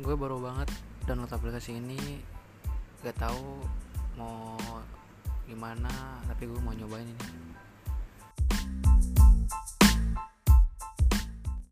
gue baru banget download aplikasi ini gak tahu mau gimana tapi gue mau nyobain ini.